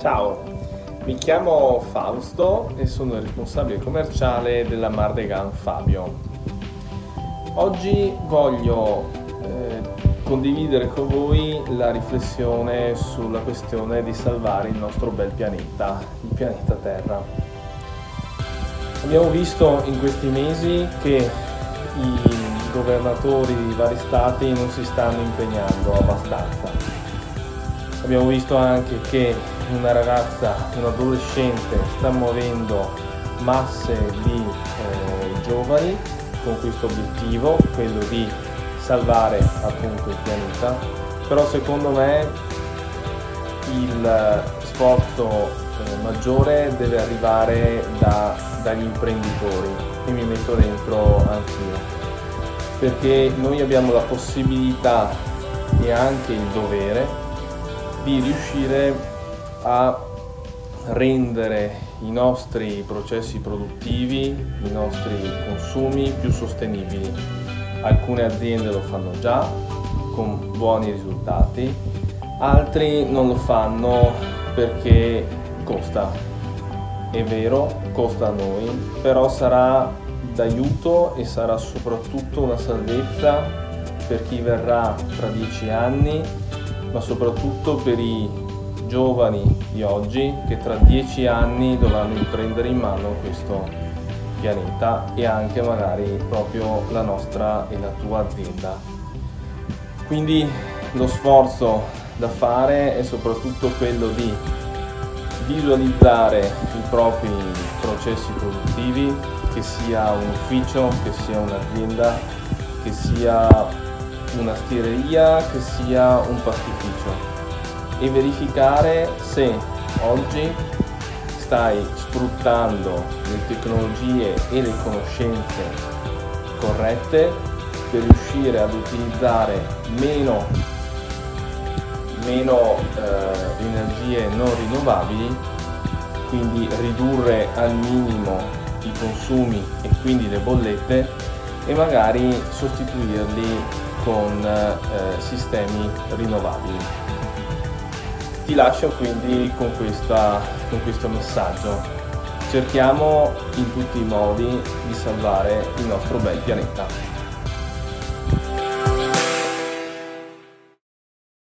Ciao, mi chiamo Fausto e sono il responsabile commerciale della Mardegan Fabio. Oggi voglio eh, condividere con voi la riflessione sulla questione di salvare il nostro bel pianeta, il pianeta Terra. Abbiamo visto in questi mesi che i governatori di vari stati non si stanno impegnando abbastanza. Abbiamo visto anche che una ragazza, un adolescente sta muovendo masse di eh, giovani con questo obiettivo, quello di salvare appunto il pianeta, però secondo me il sforzo eh, maggiore deve arrivare da, dagli imprenditori. E mi metto dentro anch'io, perché noi abbiamo la possibilità e anche il dovere di riuscire a rendere i nostri processi produttivi, i nostri consumi più sostenibili. Alcune aziende lo fanno già con buoni risultati, altri non lo fanno perché costa. È vero, costa a noi, però sarà d'aiuto e sarà soprattutto una salvezza per chi verrà tra dieci anni, ma soprattutto per i giovani di oggi che tra dieci anni dovranno riprendere in mano questo pianeta e anche magari proprio la nostra e la tua azienda. Quindi lo sforzo da fare è soprattutto quello di visualizzare i propri processi produttivi, che sia un ufficio, che sia un'azienda, che sia una stireria, che sia un pastificio e verificare se oggi stai sfruttando le tecnologie e le conoscenze corrette per riuscire ad utilizzare meno, meno eh, energie non rinnovabili, quindi ridurre al minimo i consumi e quindi le bollette e magari sostituirli con eh, sistemi rinnovabili. Ti lascio quindi con, questa, con questo messaggio. Cerchiamo in tutti i modi di salvare il nostro bel pianeta.